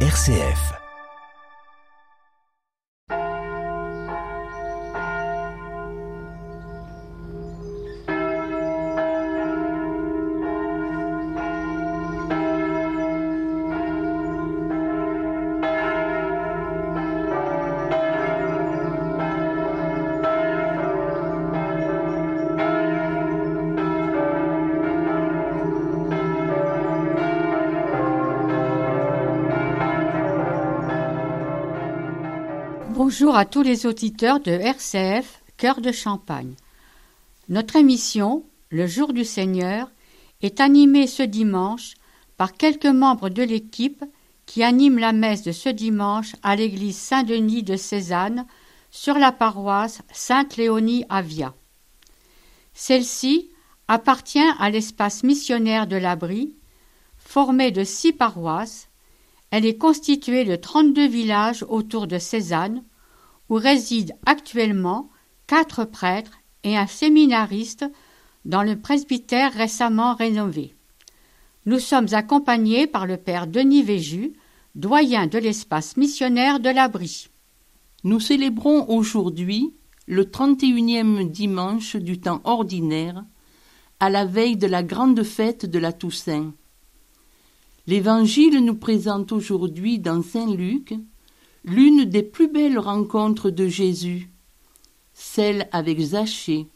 RCF. Bonjour à tous les auditeurs de RCF Cœur de Champagne. Notre émission, Le jour du Seigneur, est animée ce dimanche par quelques membres de l'équipe qui animent la messe de ce dimanche à l'église Saint-Denis de Cézanne sur la paroisse Sainte-Léonie à Via. Celle-ci appartient à l'espace missionnaire de l'Abri, formé de six paroisses. Elle est constituée de trente-deux villages autour de Cézanne, où résident actuellement quatre prêtres et un séminariste dans le presbytère récemment rénové. Nous sommes accompagnés par le père Denis Véju, doyen de l'espace missionnaire de l'Abri. Nous célébrons aujourd'hui le 31e dimanche du temps ordinaire, à la veille de la grande fête de la Toussaint. L'Évangile nous présente aujourd'hui dans Saint Luc l'une des plus belles rencontres de Jésus, celle avec Zachée,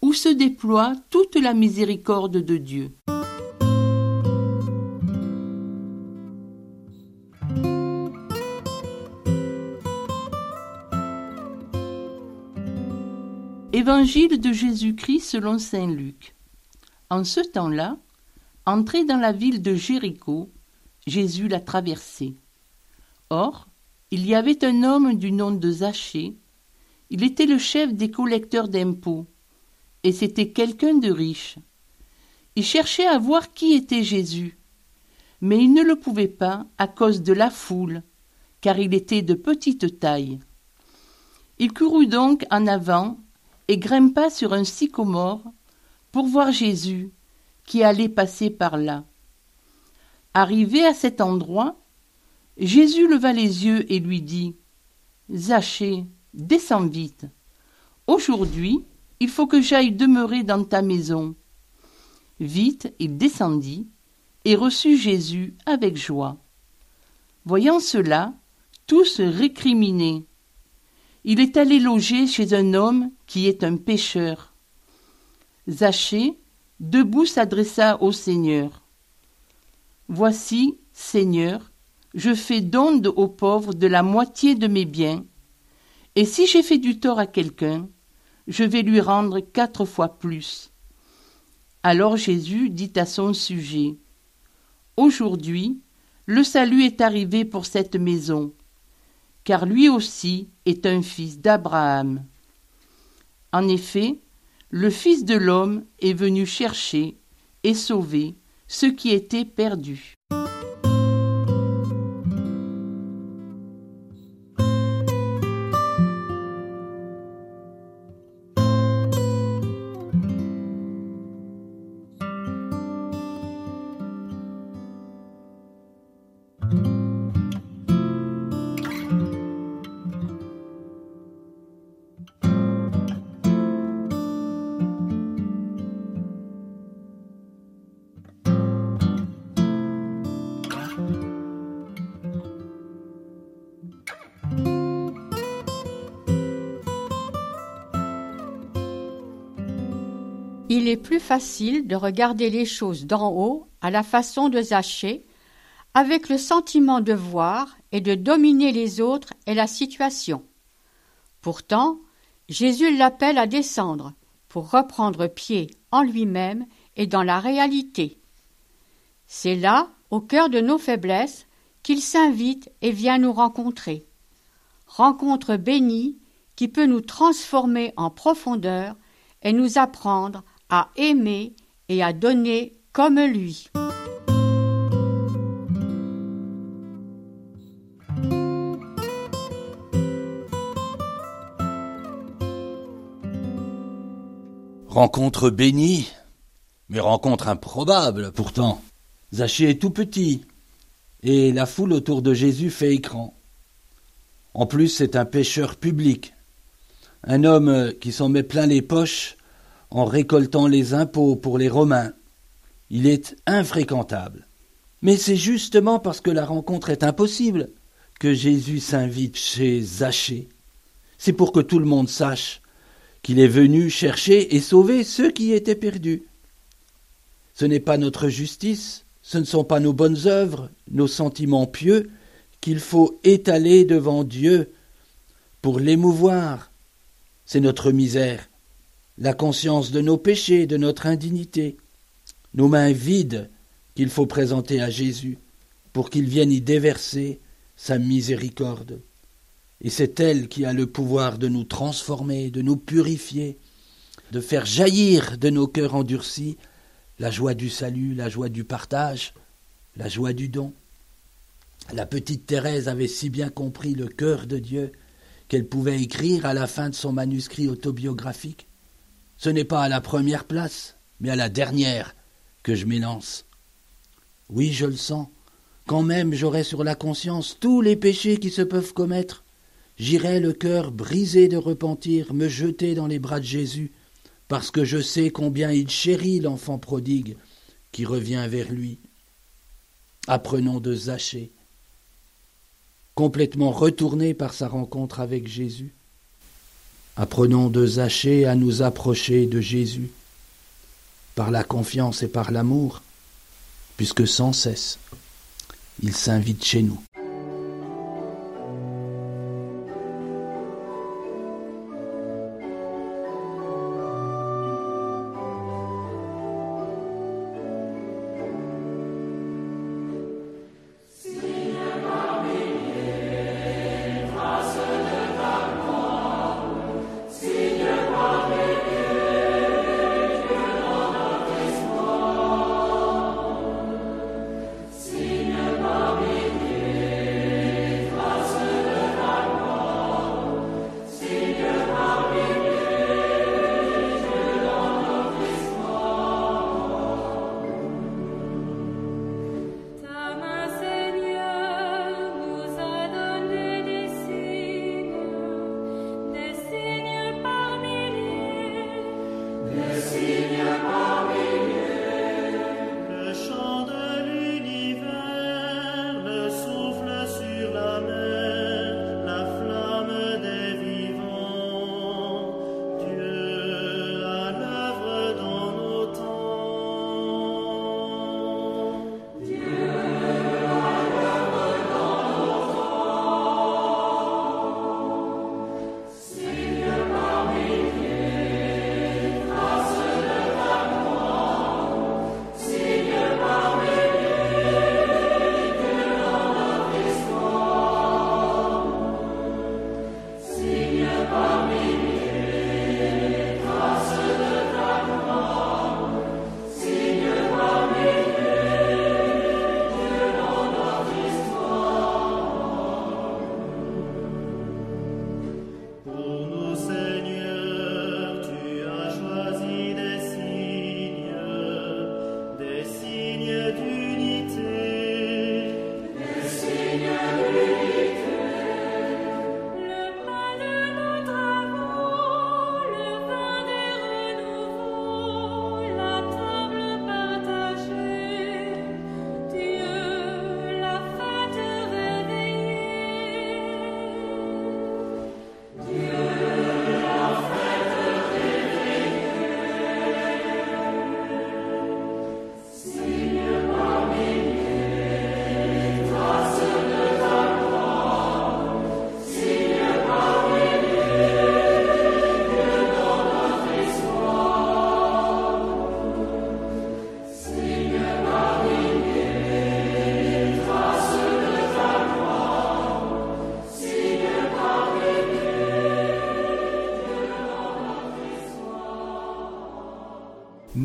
où se déploie toute la miséricorde de Dieu. Évangile de Jésus-Christ selon Saint Luc. En ce temps-là, entré dans la ville de Jéricho, Jésus l'a traversée. Or, il y avait un homme du nom de Zachée. Il était le chef des collecteurs d'impôts, et c'était quelqu'un de riche. Il cherchait à voir qui était Jésus, mais il ne le pouvait pas à cause de la foule, car il était de petite taille. Il courut donc en avant et grimpa sur un sycomore pour voir Jésus qui allait passer par là. Arrivé à cet endroit, Jésus leva les yeux et lui dit Zachée, descends vite. Aujourd'hui, il faut que j'aille demeurer dans ta maison. Vite, il descendit et reçut Jésus avec joie. Voyant cela, tous récriminaient. Il est allé loger chez un homme qui est un pécheur. Zachée, debout, s'adressa au Seigneur. Voici, Seigneur, je fais don aux pauvres de la moitié de mes biens, et si j'ai fait du tort à quelqu'un, je vais lui rendre quatre fois plus. Alors Jésus dit à son sujet, Aujourd'hui, le salut est arrivé pour cette maison, car lui aussi est un fils d'Abraham. En effet, le Fils de l'homme est venu chercher et sauver ce qui était perdu. Il est plus facile de regarder les choses d'en haut à la façon de Zachée, avec le sentiment de voir et de dominer les autres et la situation. Pourtant, Jésus l'appelle à descendre pour reprendre pied en lui-même et dans la réalité. C'est là, au cœur de nos faiblesses, qu'il s'invite et vient nous rencontrer. Rencontre bénie qui peut nous transformer en profondeur et nous apprendre à aimer et à donner comme lui. Rencontre bénie, mais rencontre improbable pourtant. Zachée est tout petit. et la foule autour de Jésus fait écran. En plus, c'est un pécheur public, un homme qui s'en met plein les poches en récoltant les impôts pour les Romains. Il est infréquentable. Mais c'est justement parce que la rencontre est impossible que Jésus s'invite chez Zachée. C'est pour que tout le monde sache qu'il est venu chercher et sauver ceux qui étaient perdus. Ce n'est pas notre justice, ce ne sont pas nos bonnes œuvres, nos sentiments pieux qu'il faut étaler devant Dieu pour l'émouvoir. C'est notre misère, la conscience de nos péchés, de notre indignité, nos mains vides qu'il faut présenter à Jésus pour qu'il vienne y déverser sa miséricorde. Et c'est elle qui a le pouvoir de nous transformer, de nous purifier, de faire jaillir de nos cœurs endurcis la joie du salut, la joie du partage, la joie du don. La petite Thérèse avait si bien compris le cœur de Dieu qu'elle pouvait écrire à la fin de son manuscrit autobiographique Ce n'est pas à la première place, mais à la dernière que je m'élance. Oui, je le sens. Quand même j'aurai sur la conscience tous les péchés qui se peuvent commettre, j'irai le cœur brisé de repentir me jeter dans les bras de Jésus, parce que je sais combien il chérit l'enfant prodigue qui revient vers lui. Apprenons de Zachée, complètement retourné par sa rencontre avec Jésus. Apprenons de Zachée à nous approcher de Jésus, par la confiance et par l'amour, puisque sans cesse il s'invite chez nous.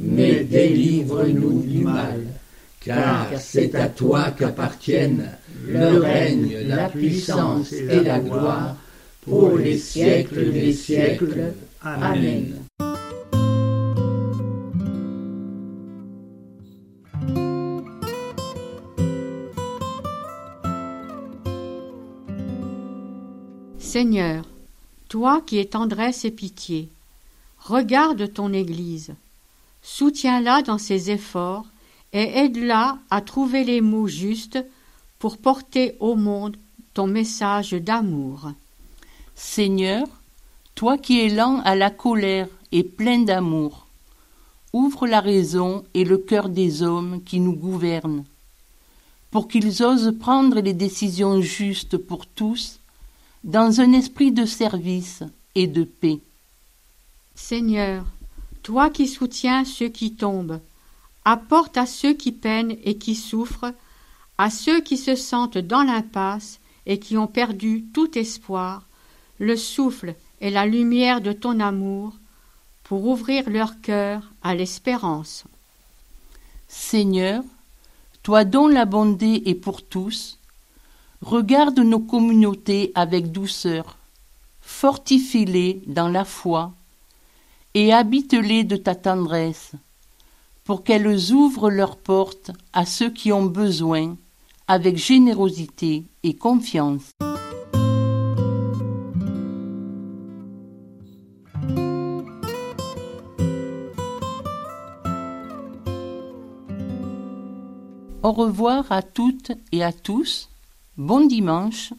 mais délivre-nous du mal. Car c'est à toi qu'appartiennent le règne, la puissance et la gloire pour les siècles des siècles. Amen. Seigneur, toi qui es tendresse et pitié, regarde ton Église, soutiens-la dans ses efforts et aide-la à trouver les mots justes pour porter au monde ton message d'amour. Seigneur, toi qui es lent à la colère et plein d'amour, ouvre la raison et le cœur des hommes qui nous gouvernent, pour qu'ils osent prendre les décisions justes pour tous dans un esprit de service et de paix. Seigneur, toi qui soutiens ceux qui tombent, apporte à ceux qui peinent et qui souffrent, à ceux qui se sentent dans l'impasse et qui ont perdu tout espoir, le souffle et la lumière de ton amour, pour ouvrir leur cœur à l'espérance. Seigneur, toi dont la bonté est pour tous, Regarde nos communautés avec douceur, fortifie-les dans la foi, et habite-les de ta tendresse, pour qu'elles ouvrent leurs portes à ceux qui ont besoin, avec générosité et confiance. Au revoir à toutes et à tous bon dimanche,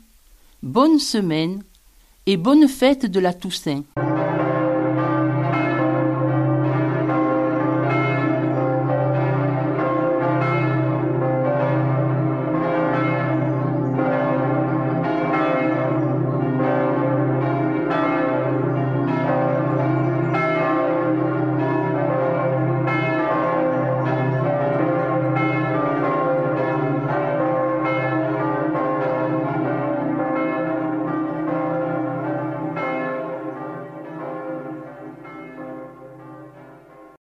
bonne semaine et bonne fête de la Toussaint.